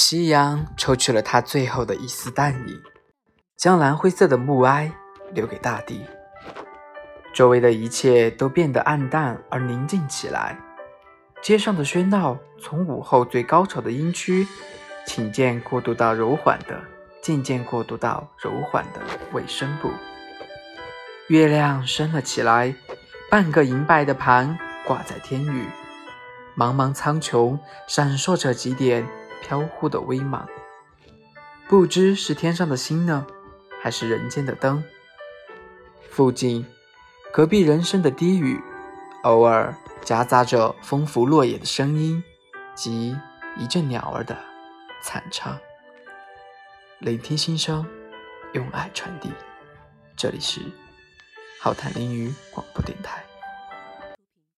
夕阳抽去了它最后的一丝淡影，将蓝灰色的暮霭留给大地。周围的一切都变得暗淡而宁静起来。街上的喧闹从午后最高潮的音区，请渐过渡到柔缓的，渐渐过渡到柔缓的尾声部。月亮升了起来，半个银白的盘挂在天宇，茫茫苍穹闪烁着几点飘忽的微芒。不知是天上的星呢，还是人间的灯？附近。隔壁人声的低语，偶尔夹杂着风拂落叶的声音，及一阵鸟儿的惨唱。聆听心声，用爱传递。这里是浩谈林语广播。